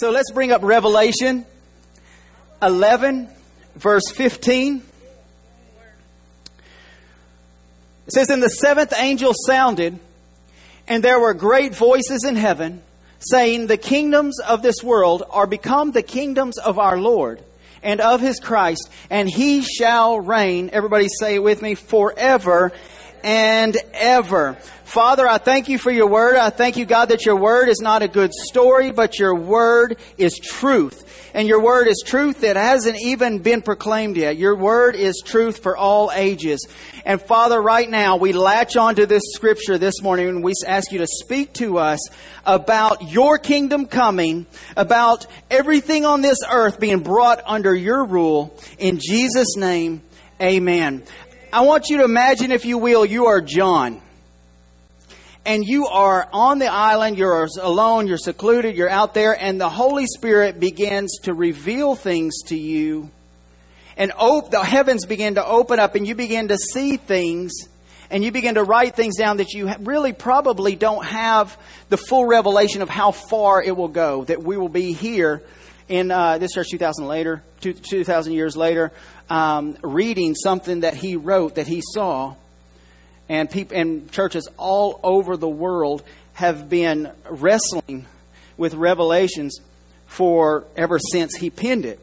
So let's bring up Revelation 11, verse 15. It says, And the seventh angel sounded, and there were great voices in heaven, saying, The kingdoms of this world are become the kingdoms of our Lord and of his Christ, and he shall reign. Everybody say it with me forever and ever. Father, I thank you for your word. I thank you, God, that your word is not a good story, but your word is truth. And your word is truth that hasn't even been proclaimed yet. Your word is truth for all ages. And Father, right now, we latch onto this scripture this morning and we ask you to speak to us about your kingdom coming, about everything on this earth being brought under your rule. In Jesus' name, amen. I want you to imagine, if you will, you are John. And you are on the island, you're alone, you're secluded, you're out there, and the Holy Spirit begins to reveal things to you. And op- the heavens begin to open up, and you begin to see things, and you begin to write things down that you really probably don't have the full revelation of how far it will go. That we will be here in uh, this church 2,000 later, 2,000 years later, um, reading something that he wrote that he saw, and people and churches all over the world have been wrestling with revelations for ever since he penned it.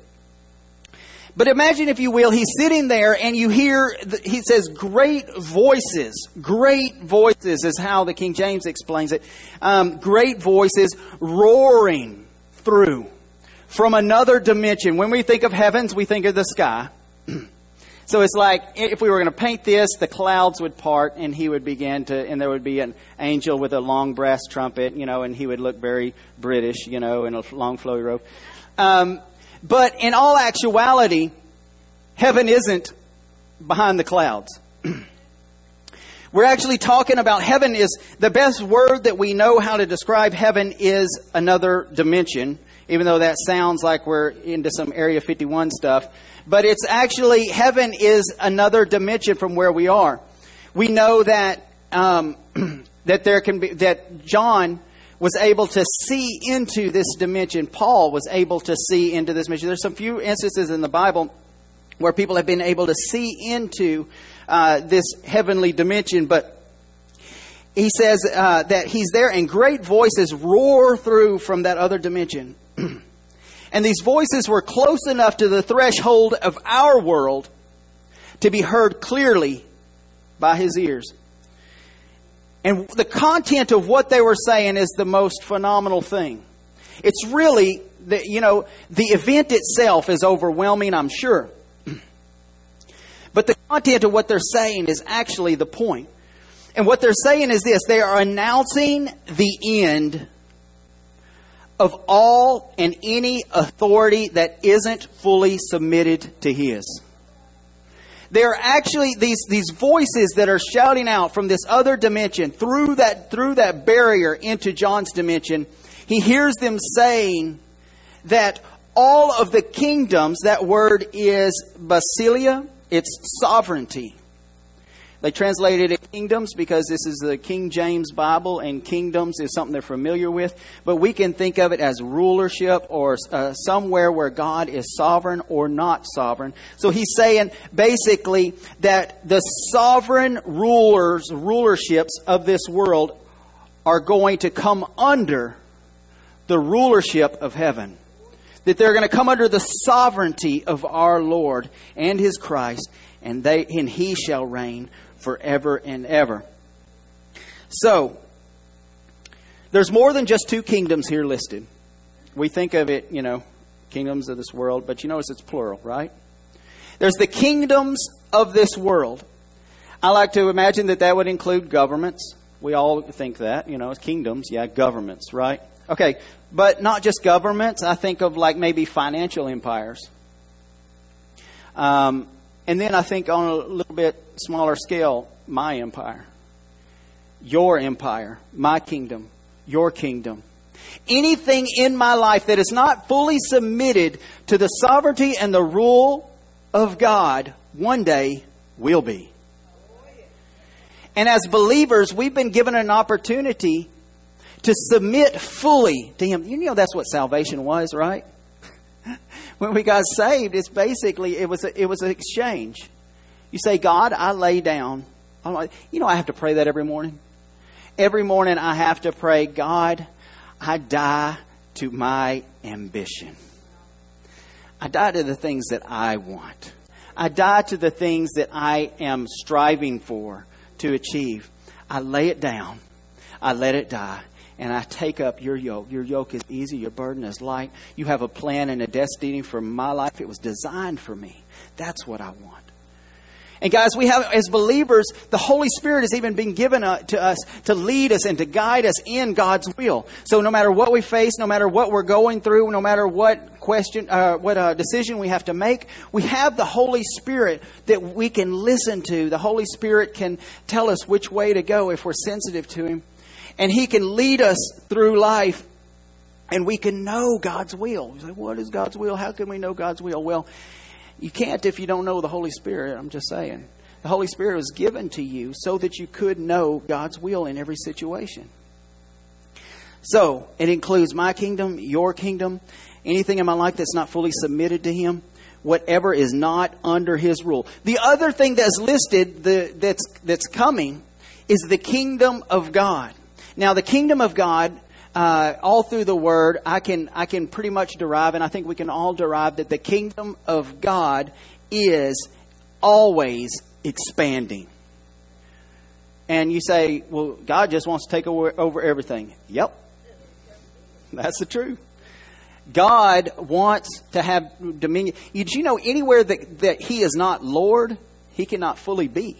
But imagine, if you will, he's sitting there and you hear, he says, great voices. Great voices is how the King James explains it. Um, great voices roaring through from another dimension. When we think of heavens, we think of the sky. so it's like if we were going to paint this, the clouds would part and he would begin to, and there would be an angel with a long brass trumpet, you know, and he would look very British, you know, in a long flowy robe. Um, but in all actuality, heaven isn't behind the clouds. We're actually talking about heaven is the best word that we know how to describe heaven is another dimension, even though that sounds like we're into some Area 51 stuff but it's actually heaven is another dimension from where we are. We know that um, that there can be that John was able to see into this dimension. Paul was able to see into this dimension. There's some few instances in the Bible where people have been able to see into uh, this heavenly dimension, but he says uh, that he's there and great voices roar through from that other dimension. And these voices were close enough to the threshold of our world to be heard clearly by his ears. And the content of what they were saying is the most phenomenal thing. It's really, the, you know, the event itself is overwhelming, I'm sure. But the content of what they're saying is actually the point. And what they're saying is this they are announcing the end of all and any authority that isn't fully submitted to His. There are actually these, these voices that are shouting out from this other dimension through that, through that barrier into John's dimension. He hears them saying that all of the kingdoms, that word is basileia, it's sovereignty. They translated it kingdoms because this is the King James Bible, and kingdoms is something they're familiar with. But we can think of it as rulership or uh, somewhere where God is sovereign or not sovereign. So he's saying basically that the sovereign rulers, rulerships of this world are going to come under the rulership of heaven. That they're going to come under the sovereignty of our Lord and his Christ, and they and he shall reign forever and ever. So, there's more than just two kingdoms here listed. We think of it, you know, kingdoms of this world, but you notice it's plural, right? There's the kingdoms of this world. I like to imagine that that would include governments. We all think that, you know, kingdoms, yeah, governments, right? Okay, but not just governments. I think of like maybe financial empires. Um, and then I think on a little bit smaller scale, my empire, your empire, my kingdom, your kingdom. Anything in my life that is not fully submitted to the sovereignty and the rule of God one day will be. And as believers, we've been given an opportunity to submit fully to Him. You know that's what salvation was, right? when we got saved, it's basically it was a, it was an exchange. You say, God, I lay down. You know, I have to pray that every morning. Every morning, I have to pray, God, I die to my ambition. I die to the things that I want. I die to the things that I am striving for to achieve. I lay it down. I let it die. And I take up your yoke. Your yoke is easy. Your burden is light. You have a plan and a destiny for my life. It was designed for me. That's what I want. And guys, we have, as believers, the Holy Spirit has even been given uh, to us to lead us and to guide us in God's will. So no matter what we face, no matter what we're going through, no matter what question, uh, what uh, decision we have to make, we have the Holy Spirit that we can listen to. The Holy Spirit can tell us which way to go if we're sensitive to Him. And He can lead us through life and we can know God's will. You say, what is God's will? How can we know God's will? Well, you can't if you don't know the Holy Spirit. I'm just saying. The Holy Spirit was given to you so that you could know God's will in every situation. So, it includes my kingdom, your kingdom, anything in my life that's not fully submitted to Him, whatever is not under His rule. The other thing that's listed the, that's, that's coming is the kingdom of God. Now, the kingdom of God uh, all through the Word, I can I can pretty much derive, and I think we can all derive that the kingdom of God is always expanding. And you say, well, God just wants to take over, over everything. Yep, that's the truth. God wants to have dominion. Did you know anywhere that, that He is not Lord, He cannot fully be?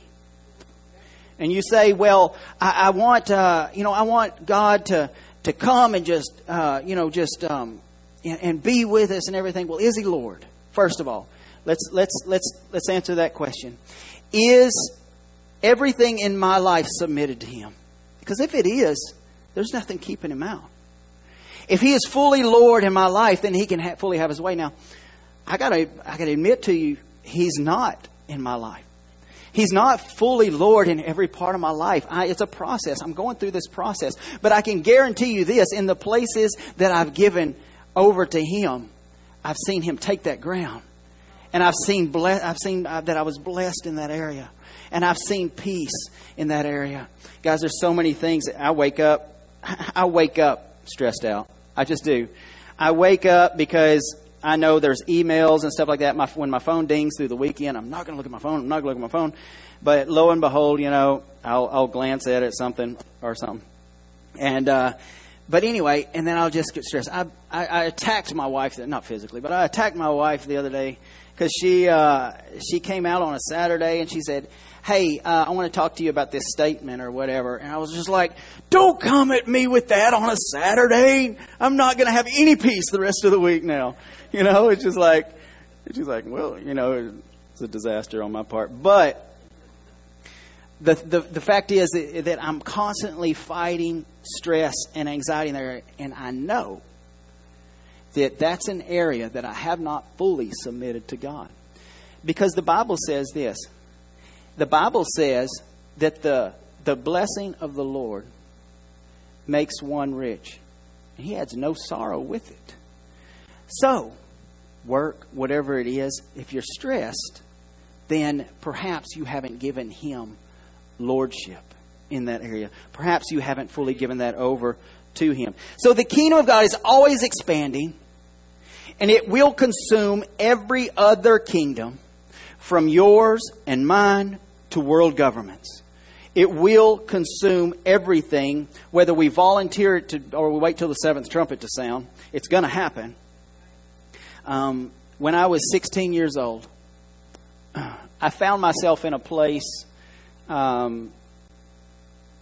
And you say, well, I, I want, uh, you know, I want God to to come and just, uh, you know, just um, and, be with us and everything. Well, is He Lord? First of all, let's let's let's let's answer that question. Is everything in my life submitted to Him? Because if it is, there's nothing keeping Him out. If He is fully Lord in my life, then He can ha- fully have His way. Now, I gotta I gotta admit to you, He's not in my life. He's not fully Lord in every part of my life. I, it's a process. I'm going through this process. But I can guarantee you this in the places that I've given over to Him, I've seen Him take that ground. And I've seen, ble- I've seen uh, that I was blessed in that area. And I've seen peace in that area. Guys, there's so many things. I wake up, I wake up stressed out. I just do. I wake up because I know there's emails and stuff like that. My, when my phone dings through the weekend, I'm not going to look at my phone. I'm not going to look at my phone. But lo and behold, you know, I'll, I'll glance at it, something or something. And, uh, but anyway, and then I'll just get stressed. I, I, I attacked my wife, not physically, but I attacked my wife the other day because she, uh, she came out on a Saturday and she said, hey, uh, I want to talk to you about this statement or whatever. And I was just like, don't come at me with that on a Saturday. I'm not going to have any peace the rest of the week now. You know, it's just like, it's just like, well, you know, it's a disaster on my part. But the, the, the fact is that, I'm constantly fighting stress and anxiety there, and I know that that's an area that I have not fully submitted to God. Because the Bible says this the Bible says that the, the blessing of the Lord makes one rich, and he adds no sorrow with it. So, work, whatever it is, if you're stressed, then perhaps you haven't given Him lordship in that area. Perhaps you haven't fully given that over to Him. So the kingdom of God is always expanding, and it will consume every other kingdom from yours and mine to world governments. It will consume everything, whether we volunteer it to or we wait till the seventh trumpet to sound. It's going to happen. Um, when I was 16 years old, I found myself in a place, um,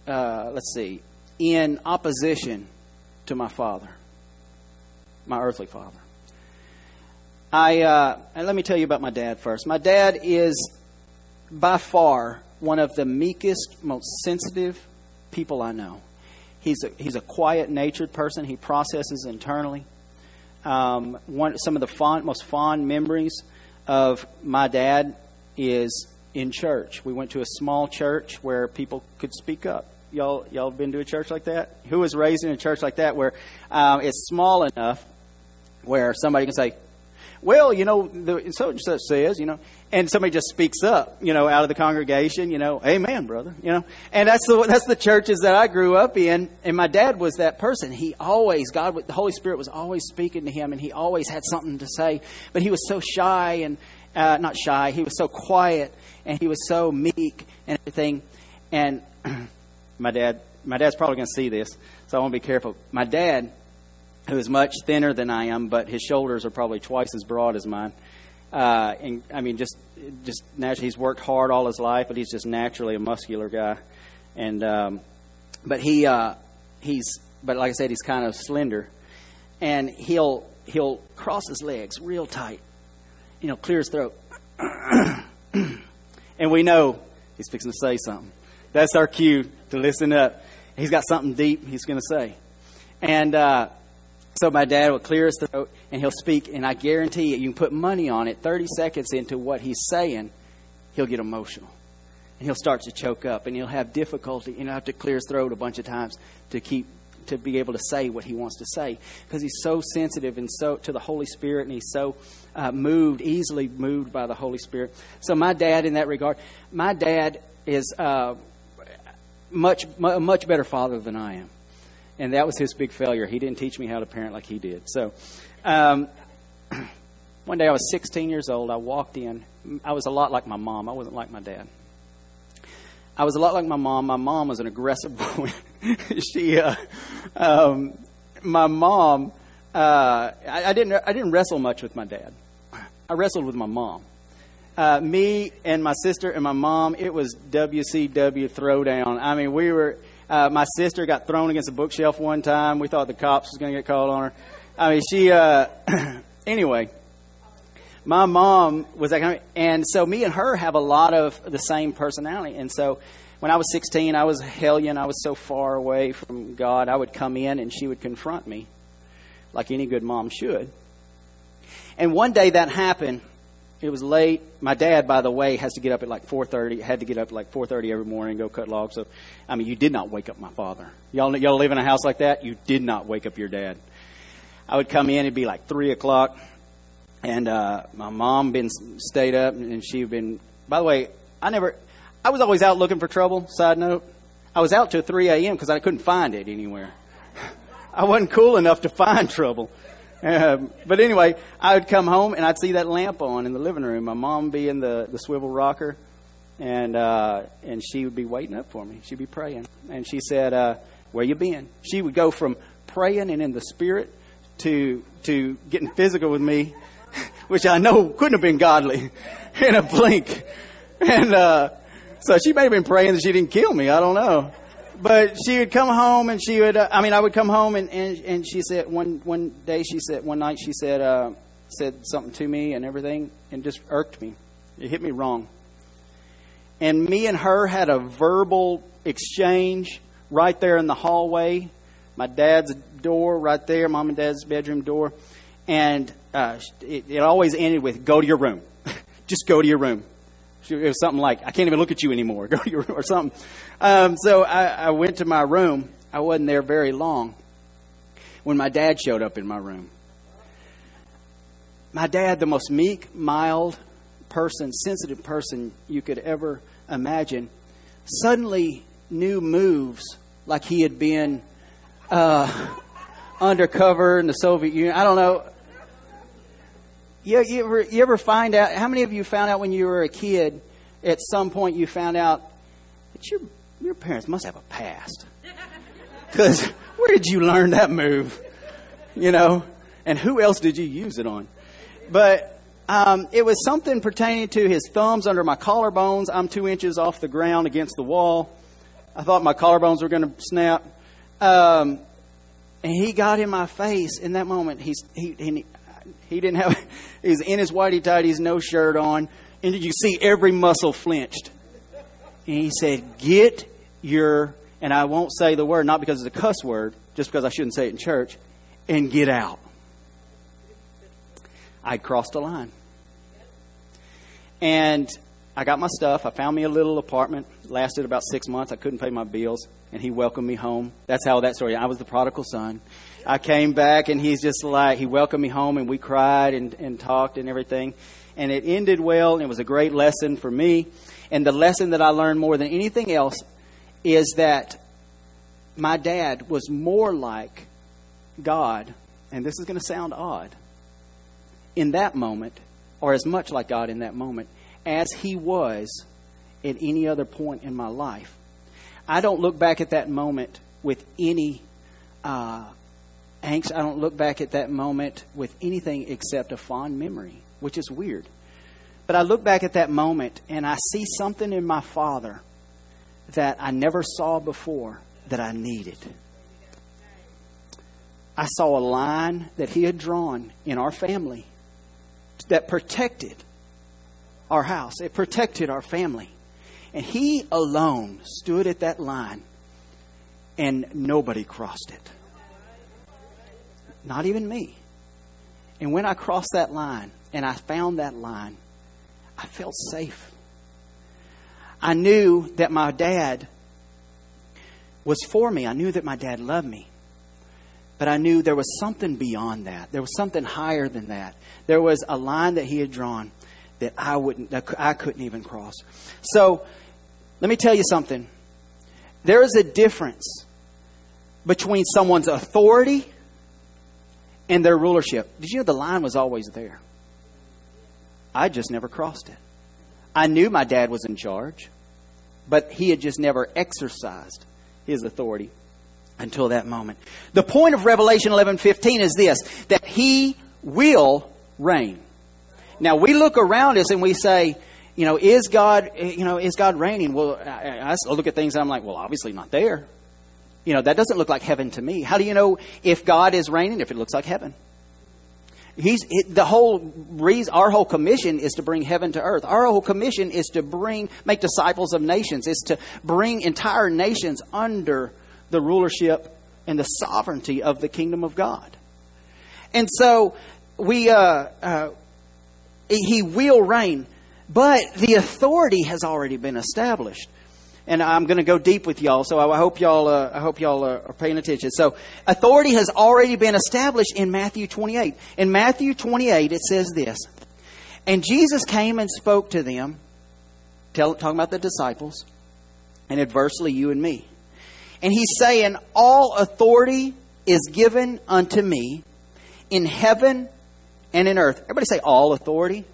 uh, let's see, in opposition to my father, my earthly father. I uh, and let me tell you about my dad first. My dad is by far one of the meekest, most sensitive people I know. He's a, he's a quiet natured person. He processes internally um, one, some of the fond, most fond memories of my dad is in church. We went to a small church where people could speak up y'all y'all been to a church like that? Who was raised in a church like that where um, it's small enough where somebody can say, "Well, you know, the so and such says," you know, and somebody just speaks up, you know, out of the congregation, you know, "Amen, brother," you know, and that's the that's the churches that I grew up in, and my dad was that person. He always God, the Holy Spirit was always speaking to him, and he always had something to say, but he was so shy and uh, not shy. He was so quiet, and he was so meek and everything, and my dad, my dad's probably going to see this, so I want to be careful. My dad who is much thinner than I am, but his shoulders are probably twice as broad as mine. Uh, and I mean, just just naturally, he's worked hard all his life, but he's just naturally a muscular guy. And um, but he uh, he's but like I said, he's kind of slender, and he'll he'll cross his legs real tight, you know, clear his throat, and we know he's fixing to say something. That's our cue to listen up. He's got something deep he's going to say, and. Uh, so my dad will clear his throat and he'll speak, and I guarantee you, you can put money on it. 30 seconds into what he's saying, he'll get emotional. And he'll start to choke up, and he'll have difficulty, and he'll have to clear his throat a bunch of times to keep to be able to say what he wants to say because he's so sensitive and so to the Holy Spirit, and he's so uh, moved, easily moved by the Holy Spirit. So my dad, in that regard, my dad is uh, much much better father than I am and that was his big failure. He didn't teach me how to parent like he did. So, um, one day I was 16 years old. I walked in. I was a lot like my mom. I wasn't like my dad. I was a lot like my mom. My mom was an aggressive woman. she, uh, um, my mom, uh, I, I, didn't, I didn't wrestle much with my dad. I wrestled with my mom. Uh, me and my sister and my mom, it was WCW throwdown. I mean, we were uh, my sister got thrown against a bookshelf one time. We thought the cops was going to get called on her. I mean, she. Uh, anyway, my mom was that kind of, and so me and her have a lot of the same personality. And so, when I was 16, I was a hellion. I was so far away from God. I would come in and she would confront me, like any good mom should. And one day that happened it was late. My dad, by the way, has to get up at like 4:30. Had to get up at like 4:30 every morning and go cut logs. So, I mean, you did not wake up my father. Y'all, y'all live in a house like that. You did not wake up your dad. I would come in. It'd be like three o'clock, and uh, my mom been stayed up, and she'd been. By the way, I never. I was always out looking for trouble. Side note, I was out till 3 a.m. because I couldn't find it anywhere. I wasn't cool enough to find trouble. Um, but anyway, I would come home and I'd see that lamp on in the living room. My mom be in the, the swivel rocker, and uh, and she would be waiting up for me. She'd be praying, and she said, uh, "Where you been?" She would go from praying and in the spirit to to getting physical with me, which I know couldn't have been godly in a blink. And uh, so she may have been praying that she didn't kill me. I don't know but she would come home and she would. Uh, I mean, I would come home and, and and she said one one day she said one night she said uh, said something to me and everything and just irked me. It hit me wrong. And me and her had a verbal exchange right there in the hallway. My dad's door right there, mom and dad's bedroom door, and uh, it, it always ended with "Go to your room." just go to your room. It was something like, I can't even look at you anymore. Go to your room or something. Um, so I, I went to my room. I wasn't there very long when my dad showed up in my room. My dad, the most meek, mild person, sensitive person you could ever imagine, suddenly knew moves like he had been uh, undercover in the Soviet Union. I don't know. You, you, ever, you ever find out, how many of you found out when you were a kid, at some point you found out that your, your parents must have a past? Because where did you learn that move? You know? And who else did you use it on? But um, it was something pertaining to his thumbs under my collarbones. I'm two inches off the ground against the wall. I thought my collarbones were going to snap. Um, and he got in my face in that moment. He's, he, he, he didn't have, he's in his whitey tighties, no shirt on, and you see every muscle flinched. And he said, Get your, and I won't say the word, not because it's a cuss word, just because I shouldn't say it in church, and get out. I'd crossed a line. And I got my stuff. I found me a little apartment. Lasted about six months. I couldn't pay my bills, and he welcomed me home. That's how that story. I was the prodigal son. I came back, and he's just like he welcomed me home, and we cried and, and talked and everything, and it ended well. And it was a great lesson for me. And the lesson that I learned more than anything else is that my dad was more like God, and this is going to sound odd, in that moment, or as much like God in that moment, as he was at any other point in my life. I don't look back at that moment with any uh, angst. I don't look back at that moment with anything except a fond memory, which is weird. But I look back at that moment and I see something in my father that I never saw before that I needed. I saw a line that he had drawn in our family that protected our house, it protected our family. And he alone stood at that line, and nobody crossed it. Not even me. And when I crossed that line and I found that line, I felt safe. I knew that my dad was for me. I knew that my dad loved me. But I knew there was something beyond that. There was something higher than that. There was a line that he had drawn that I wouldn't I couldn't even cross. So, let me tell you something. There is a difference between someone's authority and their rulership. Did you know the line was always there? I just never crossed it. I knew my dad was in charge, but he had just never exercised his authority until that moment. The point of Revelation 11:15 is this that he will reign. Now we look around us and we say, you know, is God, you know, is God reigning? Well, I, I look at things and I'm like, well, obviously not there. You know, that doesn't look like heaven to me. How do you know if God is reigning if it looks like heaven? He's the whole reason. Our whole commission is to bring heaven to earth. Our whole commission is to bring, make disciples of nations. Is to bring entire nations under the rulership and the sovereignty of the kingdom of God. And so we, uh, uh, he will reign, but the authority has already been established and I'm going to go deep with y'all. So I hope y'all, uh, I hope y'all uh, are paying attention. So authority has already been established in Matthew 28. In Matthew 28, it says this, and Jesus came and spoke to them, tell, talking about the disciples, and adversely you and me. And he's saying, all authority is given unto me in heaven and in earth. Everybody say all authority.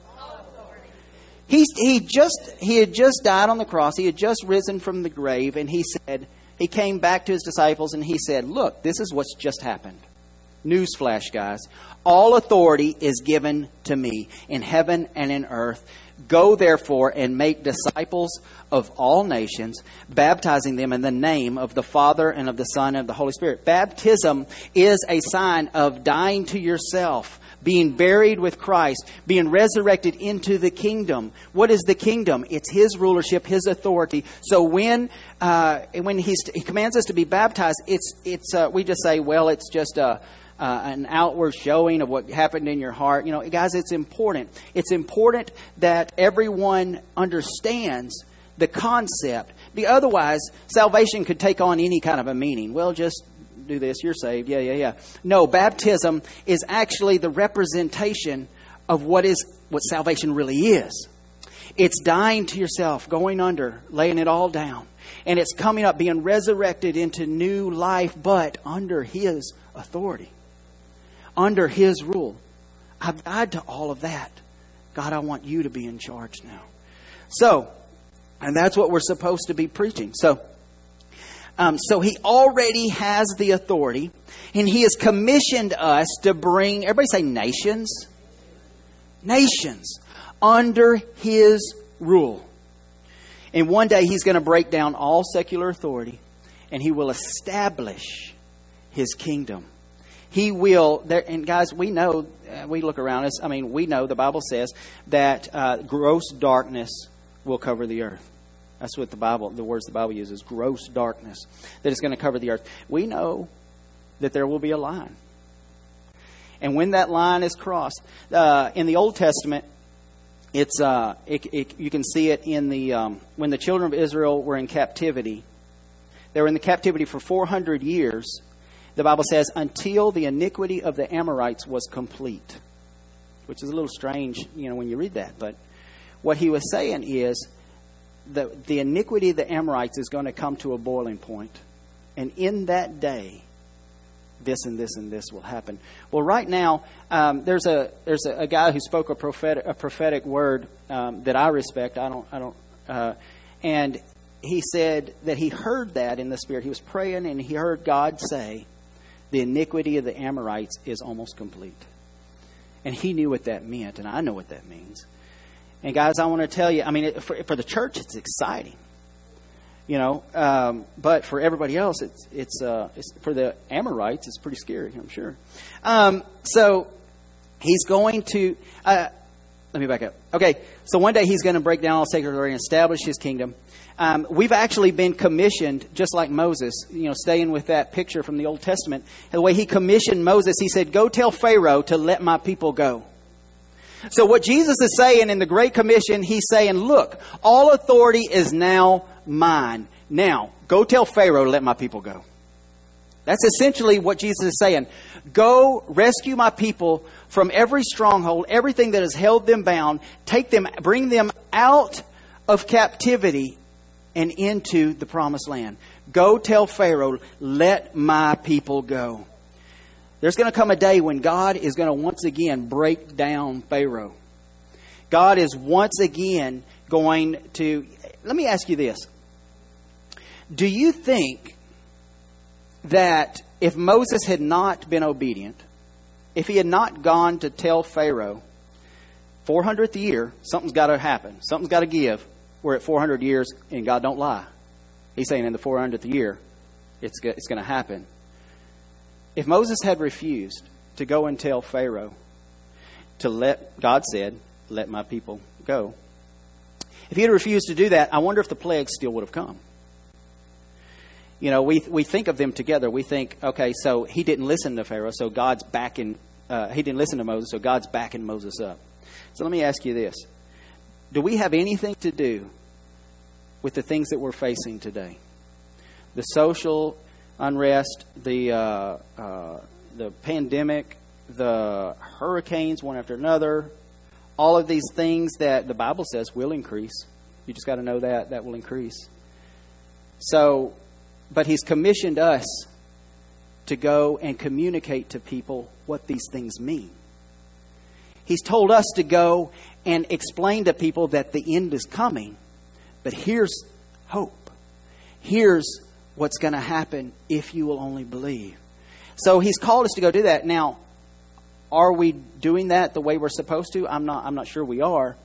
He, he, just, he had just died on the cross. He had just risen from the grave. And he said, he came back to his disciples and he said, Look, this is what's just happened. Newsflash, guys. All authority is given to me in heaven and in earth. Go therefore and make disciples of all nations, baptizing them in the name of the Father and of the Son and of the Holy Spirit. Baptism is a sign of dying to yourself being buried with Christ, being resurrected into the kingdom. What is the kingdom? It's His rulership, His authority. So when uh, when He commands us to be baptized, it's it's uh, we just say, well, it's just a. Uh, an outward showing of what happened in your heart. You know, guys, it's important. It's important that everyone understands the concept. Be otherwise, salvation could take on any kind of a meaning. Well, just do this, you're saved. Yeah, yeah, yeah. No, baptism is actually the representation of what is what salvation really is. It's dying to yourself, going under, laying it all down. And it's coming up, being resurrected into new life, but under His authority, under His rule. I've died to all of that. God, I want you to be in charge now. So, and that's what we're supposed to be preaching. So, um, so he already has the authority, and he has commissioned us to bring, everybody say nations, nations under his rule. And one day he's going to break down all secular authority, and he will establish his kingdom. He will, there, and guys, we know, uh, we look around us, I mean, we know the Bible says that uh, gross darkness will cover the earth. That's what the Bible, the words the Bible uses, gross darkness, that is going to cover the earth. We know that there will be a line. And when that line is crossed, uh, in the Old Testament, it's uh, it, it, you can see it in the um, when the children of Israel were in captivity. They were in the captivity for 400 years. The Bible says until the iniquity of the Amorites was complete, which is a little strange, you know, when you read that. But what he was saying is the the iniquity of the Amorites is going to come to a boiling point, and in that day, this and this and this will happen. Well, right now, um, there's a there's a, a, guy who spoke a prophetic a prophetic word um, that I respect. I don't I don't, uh, and he said that he heard that in the spirit. He was praying and he heard God say, "The iniquity of the Amorites is almost complete," and he knew what that meant, and I know what that means. And guys, I want to tell you, I mean, for, for the church, it's exciting you know. Um, but for everybody else, it's it's, uh, it's, for the Amorites, it's pretty scary. I'm sure. Um, so he's going to. Uh, let me back up. Okay, so one day he's going to break down all sacred authority and establish his kingdom. Um, we've actually been commissioned, just like Moses, you know, staying with that picture from the Old Testament. The way he commissioned Moses, he said, Go tell Pharaoh to let my people go. So, what Jesus is saying in the Great Commission, he's saying, Look, all authority is now mine. Now, go tell Pharaoh let my people go. That's essentially what Jesus is saying. Go rescue my people from every stronghold, everything that has held them bound. Take them, bring them out of captivity and into the promised land. Go tell Pharaoh, let my people go. There's going to come a day when God is going to once again break down Pharaoh. God is once again going to. Let me ask you this do you think that if Moses had not been obedient, if he had not gone to tell Pharaoh, 400th year, something's got to happen, something's got to give. We're at 400 years, and God don't lie. He's saying in the 400th year, it's, it's going to happen. If Moses had refused to go and tell Pharaoh to let, God said, let my people go. If he had refused to do that, I wonder if the plagues still would have come you know, we, we think of them together. We think, okay, so he didn't listen to Pharaoh, so God's backing, uh, he didn't listen to Moses, so God's backing Moses up. So let me ask you this Do we have anything to do with the things that we're facing today? The social unrest, the, uh, uh, the pandemic, the hurricanes one after another, all of these things that the Bible says will increase. You just got to know that that will increase. So but He's commissioned us to go and communicate to people what these things mean. He's told us to go and explain to people that the end is coming, but here's hope. Here's what's going to happen if you will only believe. So he's called us to go do that. Now, are we doing that the way we're supposed to? I'm not I'm not sure we are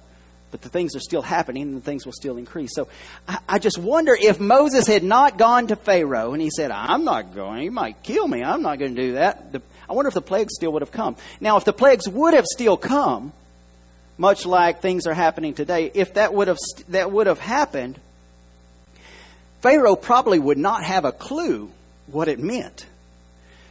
but the things are still happening and the things will still increase. So I, I, just wonder if Moses had not gone to Pharaoh and he said, I'm not going, he might kill me, I'm not going to do that. The, I wonder if the plagues still would have come. Now, if the plagues would have still come, much like things are happening today, if that would have, that would have happened, Pharaoh probably would not have a clue what it meant.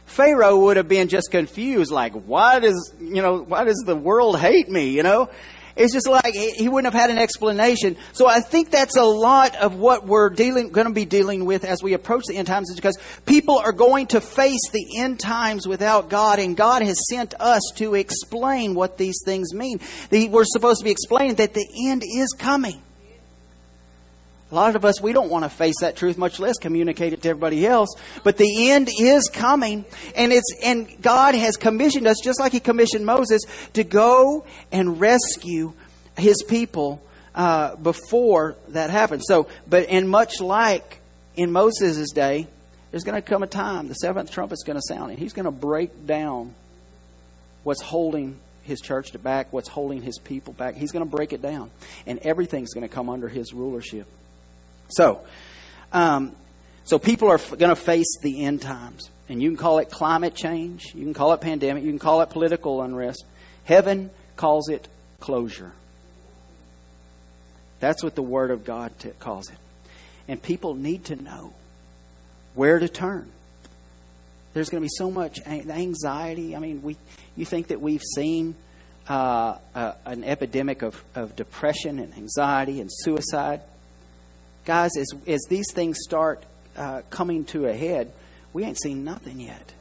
Pharaoh would have been just confused, like, why does, you know, why does the world hate me, you know? It's just like he wouldn't have had an explanation. So I think that's a lot of what we're dealing, going to be dealing with as we approach the end times is because people are going to face the end times without God and God has sent us to explain what these things mean. We're supposed to be explaining that the end is coming. A lot of us, we don't want to face that truth, much less communicate it to everybody else. But the end is coming, and it's and God has commissioned us, just like He commissioned Moses, to go and rescue His people uh, before that happens. So, but and much like in Moses' day, there's going to come a time the seventh trumpet's going to sound, and He's going to break down what's holding his church to back, what's holding his people back. He's going to break it down, and everything's going to come under his rulership. So, um, so people are going to face the end times. And you can call it climate change, you can call it pandemic, you can call it political unrest. Heaven calls it closure. That's what the Word of God calls it. And people need to know where to turn. There's going to be so much anxiety. I mean, we, you think that we've seen uh, uh, an epidemic of, of depression and anxiety and suicide. Guys, as, as these things start uh, coming to a head, we ain't seen nothing yet.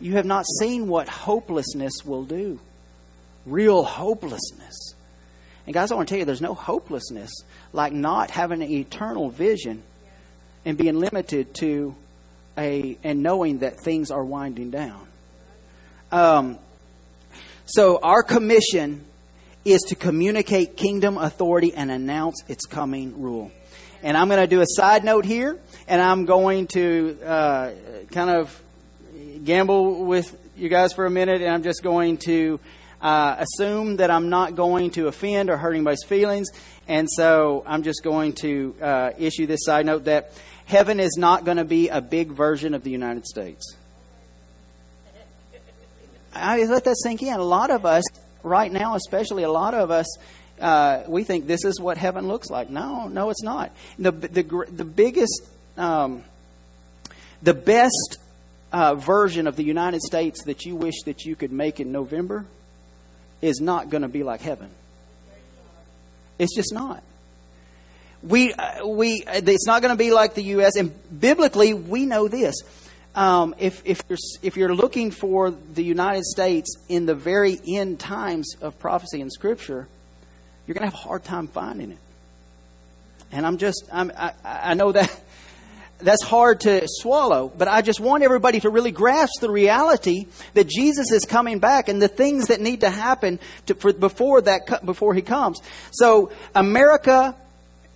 You have not seen what hopelessness will do. Real hopelessness. And guys, I want to tell you, there's no hopelessness like not having an eternal vision and being limited to a and knowing that things are winding down. Um, so our commission is to communicate kingdom authority and announce its coming rule. And I'm going to do a side note here, and I'm going to uh, kind of gamble with you guys for a minute, and I'm just going to uh, assume that I'm not going to offend or hurt anybody's feelings. And so I'm just going to uh, issue this side note that heaven is not going to be a big version of the United States. I let that sink in. A lot of us, right now, especially a lot of us, uh, we think this is what heaven looks like. No, no, it's not. The the the biggest, um, the best uh, version of the United States that you wish that you could make in November is not going to be like heaven. It's just not. We uh, we it's not going to be like the U.S. And biblically, we know this um, if, if, you're, if you're looking for the United States in the very end times of prophecy and Scripture, you're going to have a hard time finding it. And I'm just, I'm, I, I know that that's hard to swallow, but I just want everybody to really grasp the reality that Jesus is coming back and the things that need to happen to, for, before that before he comes. So America,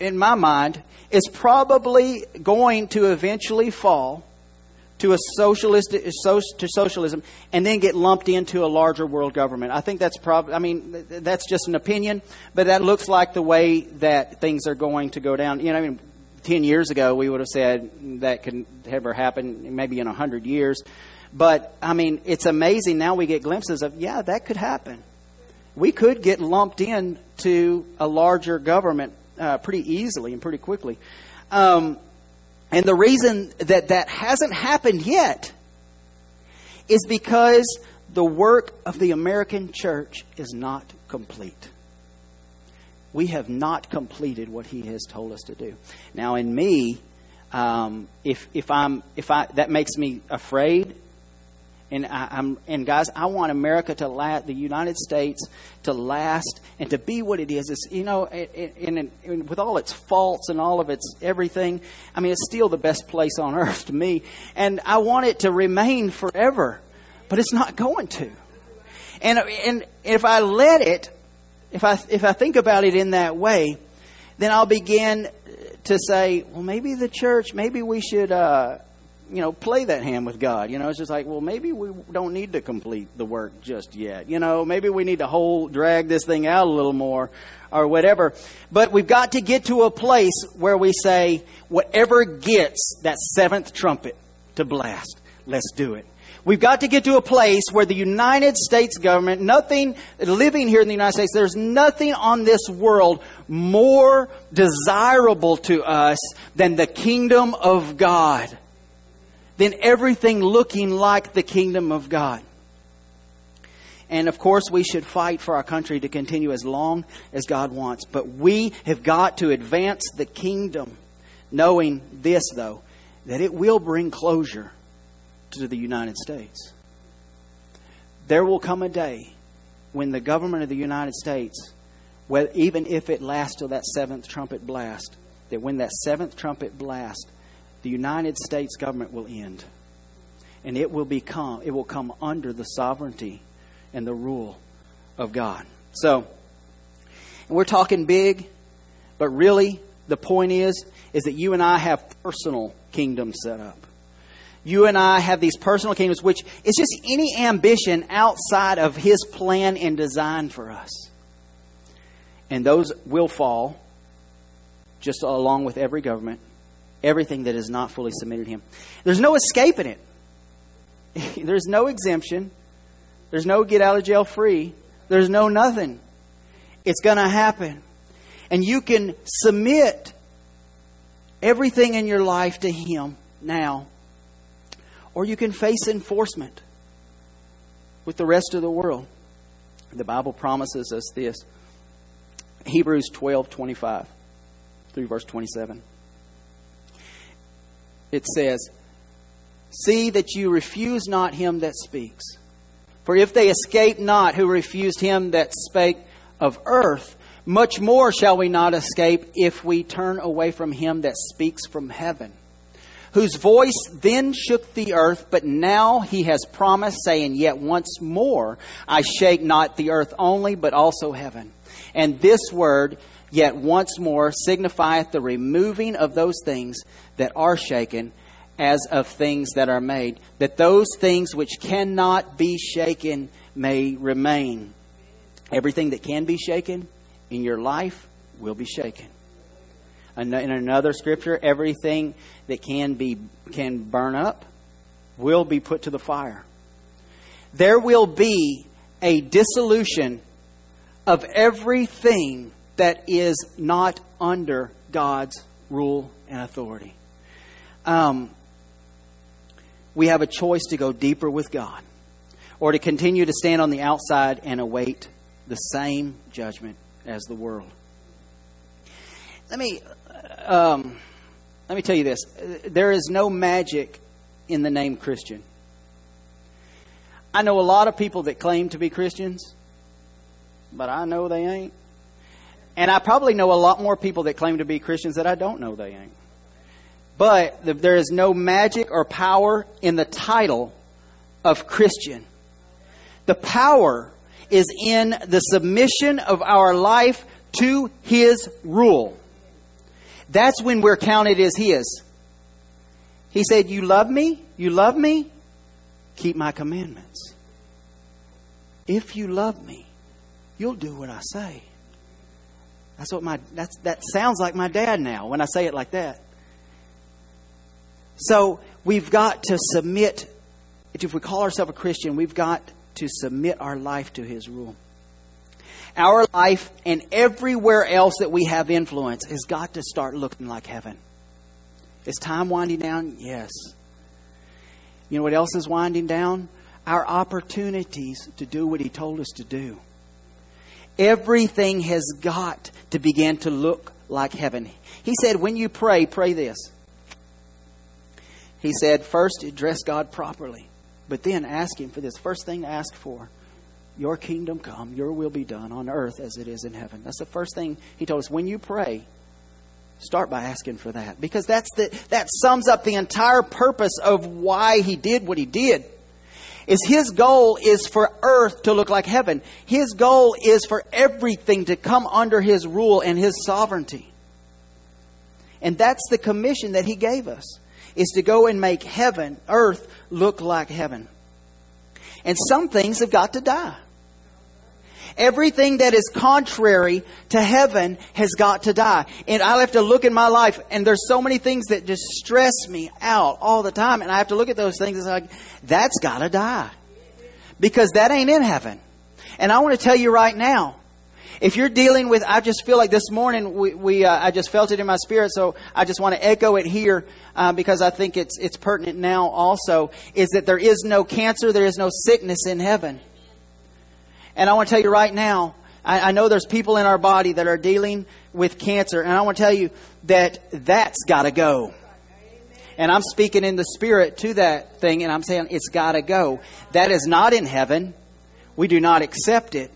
in my mind, is probably going to eventually fall to a socialist to socialism and then get lumped into a larger world government. I think that's probably I mean that's just an opinion, but that looks like the way that things are going to go down. You know, I mean 10 years ago we would have said that could never happen maybe in a 100 years. But I mean, it's amazing now we get glimpses of yeah, that could happen. We could get lumped in to a larger government uh, pretty easily and pretty quickly. Um, and the reason that that hasn't happened yet is because the work of the American church is not complete. We have not completed what He has told us to do. Now, in me, um, if if I'm if I that makes me afraid and I, and guys, I want America to last, the United States to last and to be what it is. It's, you know, and, with all its faults and all of its everything, I mean, it's still the best place on earth to me. And I want it to remain forever, but it's not going to. And and if I let it, if I if I think about it in that way, then I'll begin to say, well, maybe the church, maybe we should. Uh, you know, play that hand with God. You know, it's just like, well, maybe we don't need to complete the work just yet. You know, maybe we need to hold, drag this thing out a little more or whatever. But we've got to get to a place where we say, whatever gets that seventh trumpet to blast, let's do it. We've got to get to a place where the United States government, nothing, living here in the United States, there's nothing on this world more desirable to us than the kingdom of God then everything looking like the kingdom of God. And of course, we should fight for our country to continue as long as God wants. But we have got to advance the kingdom, knowing this, though, that it will bring closure to the United States. There will come a day when the government of the United States, even if it lasts till that seventh trumpet blast, that when that seventh trumpet blast, the United States government will end. And it will become it will come under the sovereignty and the rule of God. So we're talking big, but really the point is is that you and I have personal kingdoms set up. You and I have these personal kingdoms, which is just any ambition outside of His plan and design for us. And those will fall, just along with every government everything that is not fully submitted to Him. There's no escaping it. There's no exemption. There's no get out of jail free. There's no nothing. It's going to happen. And you can submit everything in your life to Him now, or you can face enforcement with the rest of the world. The Bible promises us this. Hebrews 12 25 through verse 27. It says, See that you refuse not him that speaks. For if they escape not who refused him that spake of earth, much more shall we not escape if we turn away from him that speaks from heaven, whose voice then shook the earth, but now he has promised, saying, Yet once more I shake not the earth only, but also heaven. And this word, yet once more, signifieth the removing of those things that are shaken, as of things that are made, that those things which cannot be shaken may remain. Everything that can be shaken in your life will be shaken. In another scripture, everything that can be can burn up will be put to the fire. There will be a dissolution of everything that is not under God's rule and authority. Um, we have a choice to go deeper with God or to continue to stand on the outside and await the same judgment as the world. Let me um, let me tell you this: there is no magic in the name Christian. I know a lot of people that claim to be Christians, but I know they ain't. And I probably know a lot more people that claim to be Christians that I don't know they ain't. But there is no magic or power in the title of Christian. The power is in the submission of our life to His rule. That's when we're counted as His. He said, You love me? You love me? Keep my commandments. If you love me, you'll do what I say. That's what my that's that sounds like my dad now when I say it like that. So we've got to submit if we call ourselves a Christian, we've got to submit our life to His rule. Our life and everywhere else that we have influence has got to start looking like heaven. Is time winding down? Yes. You know what else is winding down? Our opportunities to do what He told us to do. Everything has got to begin to look like heaven. He said, when you pray, pray this. He said, first, address God properly. But then ask Him for this. First thing to ask for Your kingdom come, Your will be done on earth as it is in heaven. That's the first thing He told us. When you pray, start by asking for that. Because that's the, that sums up the entire purpose of why He did what He did. Is His goal is for earth to look like heaven. His goal is for everything to come under His rule and His sovereignty. And that's the commission that He gave us is to go and make heaven, earth, look like heaven. And some things have got to die. Everything that is contrary to heaven has got to die. And I have to look in my life, and there's so many things that just stress me out all the time. And I have to look at those things and like, that's got to die. Because that ain't in heaven. And I want to tell you right now, if you're dealing with, I just feel like this morning we, we uh, I just felt it in my spirit, so I just want to echo it here uh, because I think it's it's pertinent now. Also, is that there is no cancer, there is no sickness in heaven, and I want to tell you right now. I, I know there's people in our body that are dealing with cancer, and I want to tell you that that's got to go. And I'm speaking in the spirit to that thing, and I'm saying it's got to go. That is not in heaven. We do not accept it.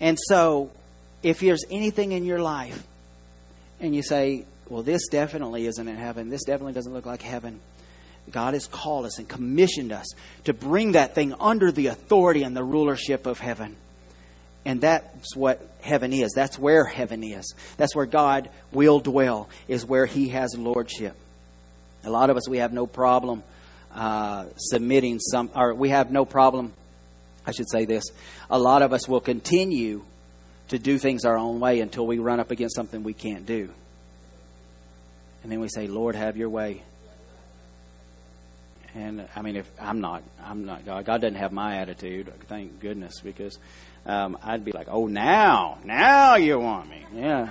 And so, if there's anything in your life and you say, well, this definitely isn't in heaven, this definitely doesn't look like heaven, God has called us and commissioned us to bring that thing under the authority and the rulership of heaven. And that's what heaven is. That's where heaven is. That's where God will dwell, is where He has lordship. A lot of us, we have no problem uh, submitting some, or we have no problem I should say this. A lot of us will continue to do things our own way until we run up against something we can't do. And then we say, Lord, have your way. And I mean, if I'm not, I'm not God. God doesn't have my attitude. Thank goodness, because um, I'd be like, "Oh, now, now you want me?" Yeah.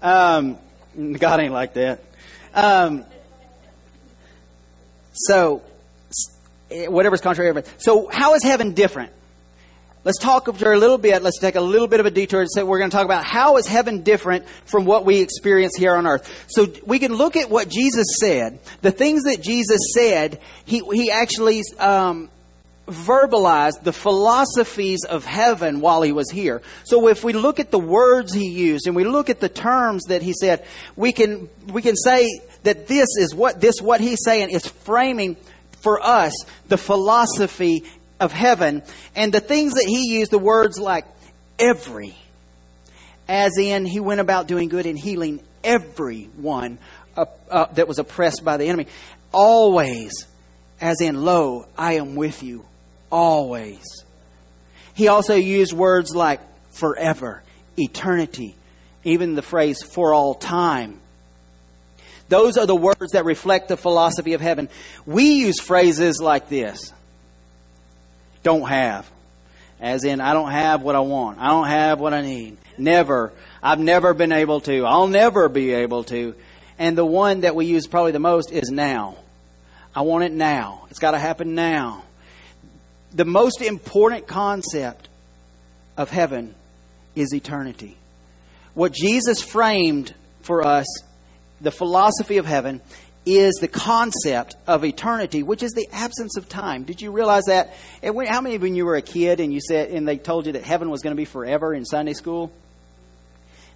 Um, God ain't like that. Um, so, whatever's contrary. So, how is heaven different? Let's talk for a little bit. Let's take a little bit of a detour and say we're going to talk about how is heaven different from what we experience here on earth. So we can look at what Jesus said. The things that Jesus said, he he actually um, verbalized the philosophies of heaven while he was here. So if we look at the words he used and we look at the terms that he said, we can we can say that this is what this what he's saying is framing for us the philosophy of heaven and the things that he used the words like every as in he went about doing good and healing everyone uh, uh, that was oppressed by the enemy always as in lo i am with you always. He also used words like forever, eternity, even the phrase for all time. Those are the words that reflect the philosophy of heaven. We use phrases like this don't have, as in, I don't have what I want, I don't have what I need. Never. I've never been able to. I'll never be able to. And the one that we use probably the most is now. I want it now. It's got to happen now the most important concept of heaven is eternity. What Jesus framed for us, the philosophy of heaven, is the concept of eternity, which is the absence of time. Did you realize that? How many of you were a kid and you said, and they told you that heaven was going to be forever in Sunday school?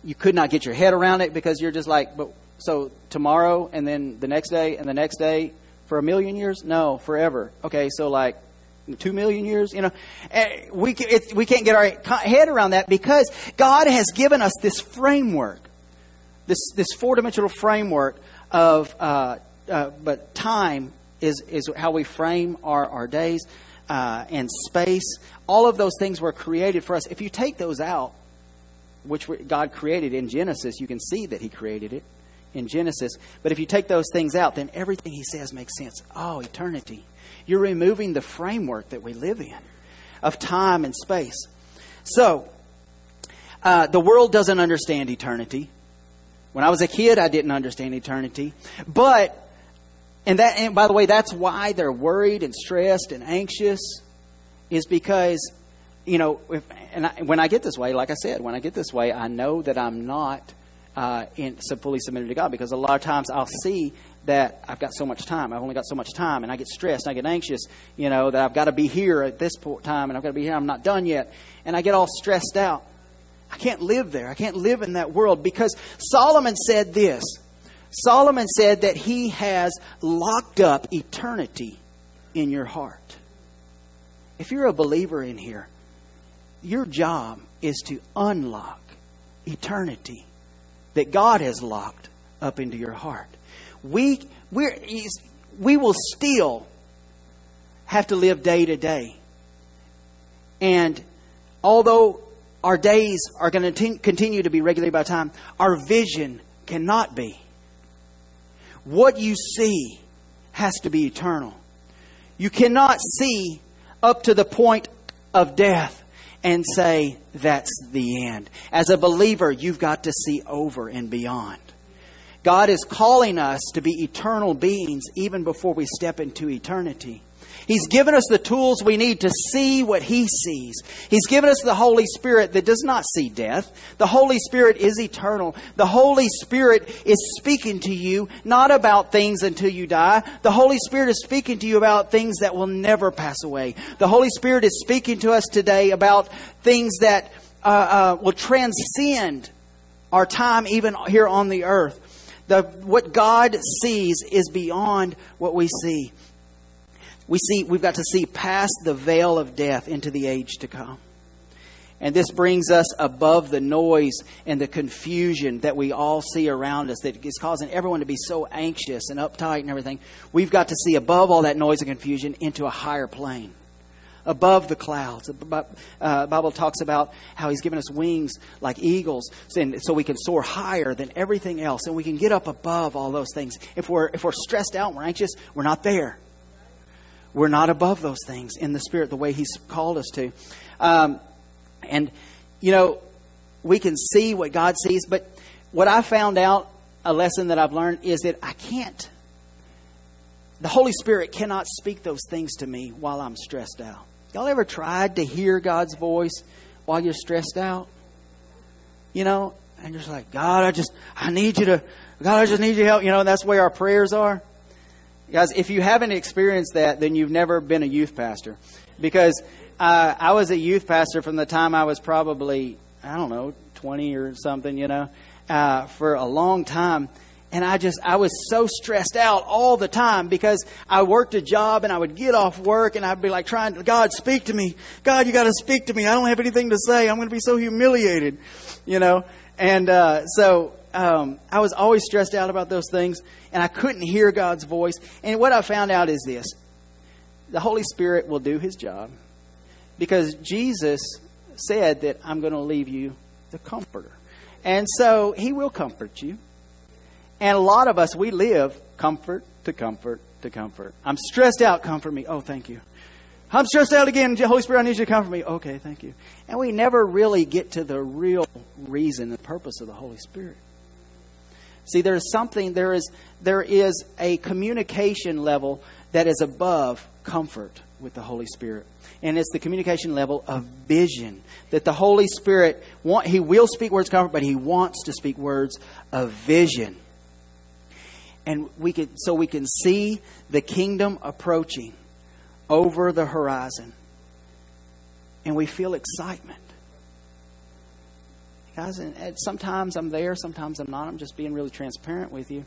You could not get your head around it because you're just like, but so tomorrow and then the next day and the next day for a million years? No, forever. Okay, so like two million years you know eh, we, it, we can't get our head around that because god has given us this framework this, this four-dimensional framework of uh, uh, but time is, is how we frame our, our days uh, and space. All of those things were created for us. If you take those out which god created in genesis you can see that he created it in genesis. But if you take those things out then everything he says makes sense. Oh eternity. You're removing the framework that we live in of time and space. So, uh, the world doesn't understand eternity. When I was a kid, I didn't understand eternity. But, and that, and by the way, that's why they're worried and stressed and anxious, is because, you know, if, and I, when I get this way, like I said, when I get this way, I know that I'm not uh, in, fully submitted to God because a lot of times I'll see that I've got so much time. I've only got so much time, and I get stressed. And I get anxious, you know, that I've got to be here at this time, and I've got to be here. I'm not done yet, and I get all stressed out. I can't live there. I can't live in that world because Solomon said this. Solomon said that he has locked up eternity in your heart. If you're a believer in here, your job is to unlock eternity that God has locked up into your heart we we we will still have to live day to day. And although our days are going to continue to be regulated by time, our vision cannot be. What you see has to be eternal. You cannot see up to the point of death and say, that's the end. As a believer, you've got to see over and beyond. God is calling us to be eternal beings even before we step into eternity. He's given us the tools we need to see what He sees. He's given us the Holy Spirit that does not see death. The Holy Spirit is eternal. The Holy Spirit is speaking to you not about things until you die. The Holy Spirit is speaking to you about things that will never pass away. The Holy Spirit is speaking to us today about things that uh, uh, will transcend our time even here on the earth. The, what God sees is beyond what we see. We see we've got to see past the veil of death into the age to come. And this brings us above the noise and the confusion that we all see around us that is causing everyone to be so anxious and uptight and everything. We've got to see above all that noise and confusion into a higher plane above the clouds. The uh, Bible talks about how He's given us wings like eagles, so we can soar higher than everything else, and we can get up above all those things. If we're if we're stressed out, and we're anxious, we're not there. We're not above those things in the Spirit the way He's called us to. Um, and you know, we can see what God sees, but what I found out, a lesson that I've learned, is that I can't. The Holy Spirit cannot speak those things to me while I'm stressed out. Y'all ever tried to hear God's voice while you're stressed out? You know, and you're just like, God, I just, I need you to, God, I just need your help. You know, that's where our prayers are. Guys, if you haven't experienced that, then you've never been a youth pastor. Because uh, I was a youth pastor from the time I was probably, I don't know, 20 or something, you know, uh, for a long time. And I just, I was so stressed out all the time because I worked a job and I would get off work and I'd be like trying to, God, speak to me. God, you got to speak to me. I don't have anything to say. I'm going to be so humiliated, you know. And uh, so um, I was always stressed out about those things and I couldn't hear God's voice. And what I found out is this the Holy Spirit will do his job because Jesus said that I'm going to leave you the comforter. And so he will comfort you. And a lot of us, we live comfort to comfort to comfort. I'm stressed out, comfort me. Oh, thank you. I'm stressed out again. Holy Spirit, I need you to comfort me. Okay, thank you. And we never really get to the real reason and purpose of the Holy Spirit. See, there is something, there is, there is a communication level that is above comfort with the Holy Spirit. And it's the communication level of vision that the Holy Spirit want, He will speak words of comfort, but He wants to speak words of vision. And we can, so we can see the kingdom approaching over the horizon. And we feel excitement. Guys, and sometimes I'm there, sometimes I'm not. I'm just being really transparent with you.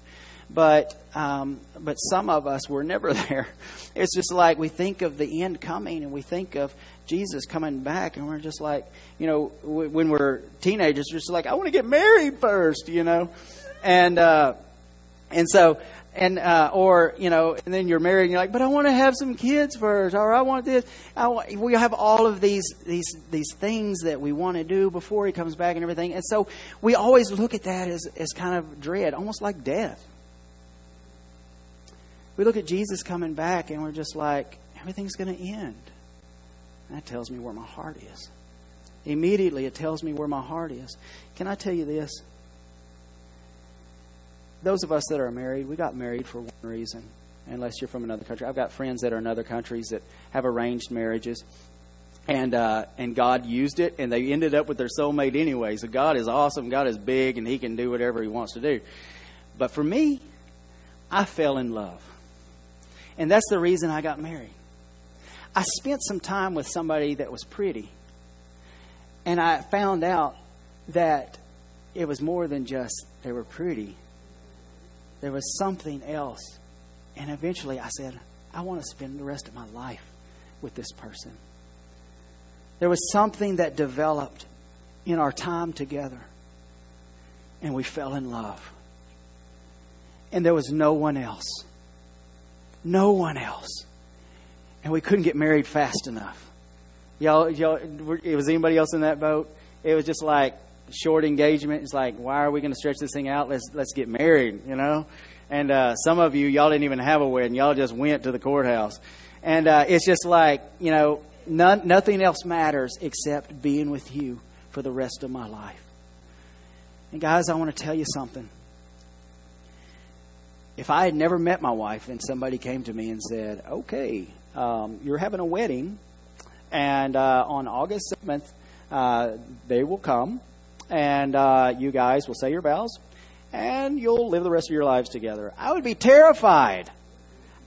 But um, but some of us were never there. It's just like we think of the end coming, and we think of Jesus coming back, and we're just like, you know, when we're teenagers, we're just like I want to get married first, you know, and uh, and so and uh, or you know, and then you're married, and you're like, but I want to have some kids first, or I want this. I want, we have all of these these these things that we want to do before he comes back and everything, and so we always look at that as as kind of dread, almost like death. We look at Jesus coming back, and we're just like, everything's going to end. That tells me where my heart is. Immediately, it tells me where my heart is. Can I tell you this? Those of us that are married, we got married for one reason, unless you're from another country. I've got friends that are in other countries that have arranged marriages. And uh, and God used it, and they ended up with their soulmate anyway. So God is awesome. God is big, and He can do whatever He wants to do. But for me, I fell in love, and that's the reason I got married. I spent some time with somebody that was pretty, and I found out that it was more than just they were pretty there was something else. And eventually I said, I want to spend the rest of my life with this person. There was something that developed in our time together, and we fell in love. And there was no one else. No one else. And we couldn't get married fast enough. Y'all, y'all, was anybody else in that boat? It was just like, short engagement. It's like, why are we going to stretch this thing out? Let's let's get married, you know. And uh, some of you, y'all didn't even have a wedding. Y'all just went to the courthouse, and uh, it's just like, you know, none, nothing else matters except being with you for the rest of my life. And guys, I want to tell you something. If I had never met my wife and somebody came to me and said, "Okay, um, you're having a wedding, and uh, on August seventh, uh, they will come and uh, you guys will say your vows, and you'll live the rest of your lives together. I would be terrified.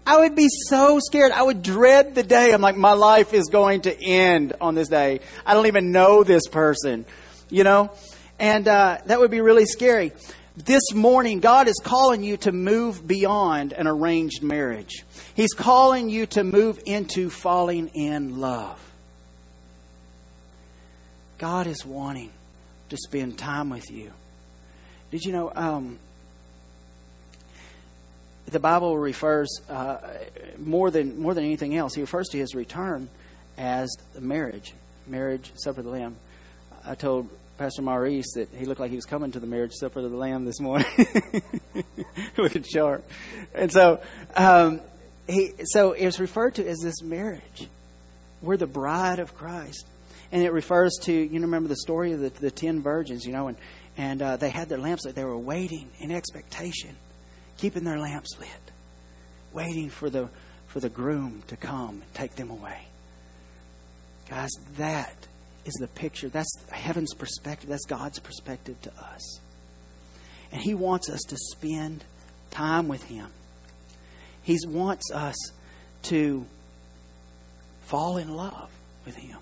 I would be so scared. I would dread the day. I'm like, my life is going to end on this day. I don't even know this person, you know? And uh, that would be really scary. This morning, God is calling you to move beyond an arranged marriage. He's calling you to move into falling in love. God is wanting to spend time with you. Did you know um, the Bible refers uh, more than more than anything else? He refers to his return as the marriage, marriage supper of the Lamb. I told Pastor Maurice that he looked like he was coming to the marriage supper of the Lamb this morning, looking sharp. And so, um, he so it's referred to as this marriage. We're the bride of Christ and it refers to you remember the story of the, the ten virgins, you know, and and uh, they had their lamps lit. They were waiting in expectation, keeping their lamps lit, waiting for the for the groom to come and take them away. Guys, that is the picture. That's heaven's perspective. That's God's perspective to us. And He wants us to spend time with Him. He wants us to fall in love with Him.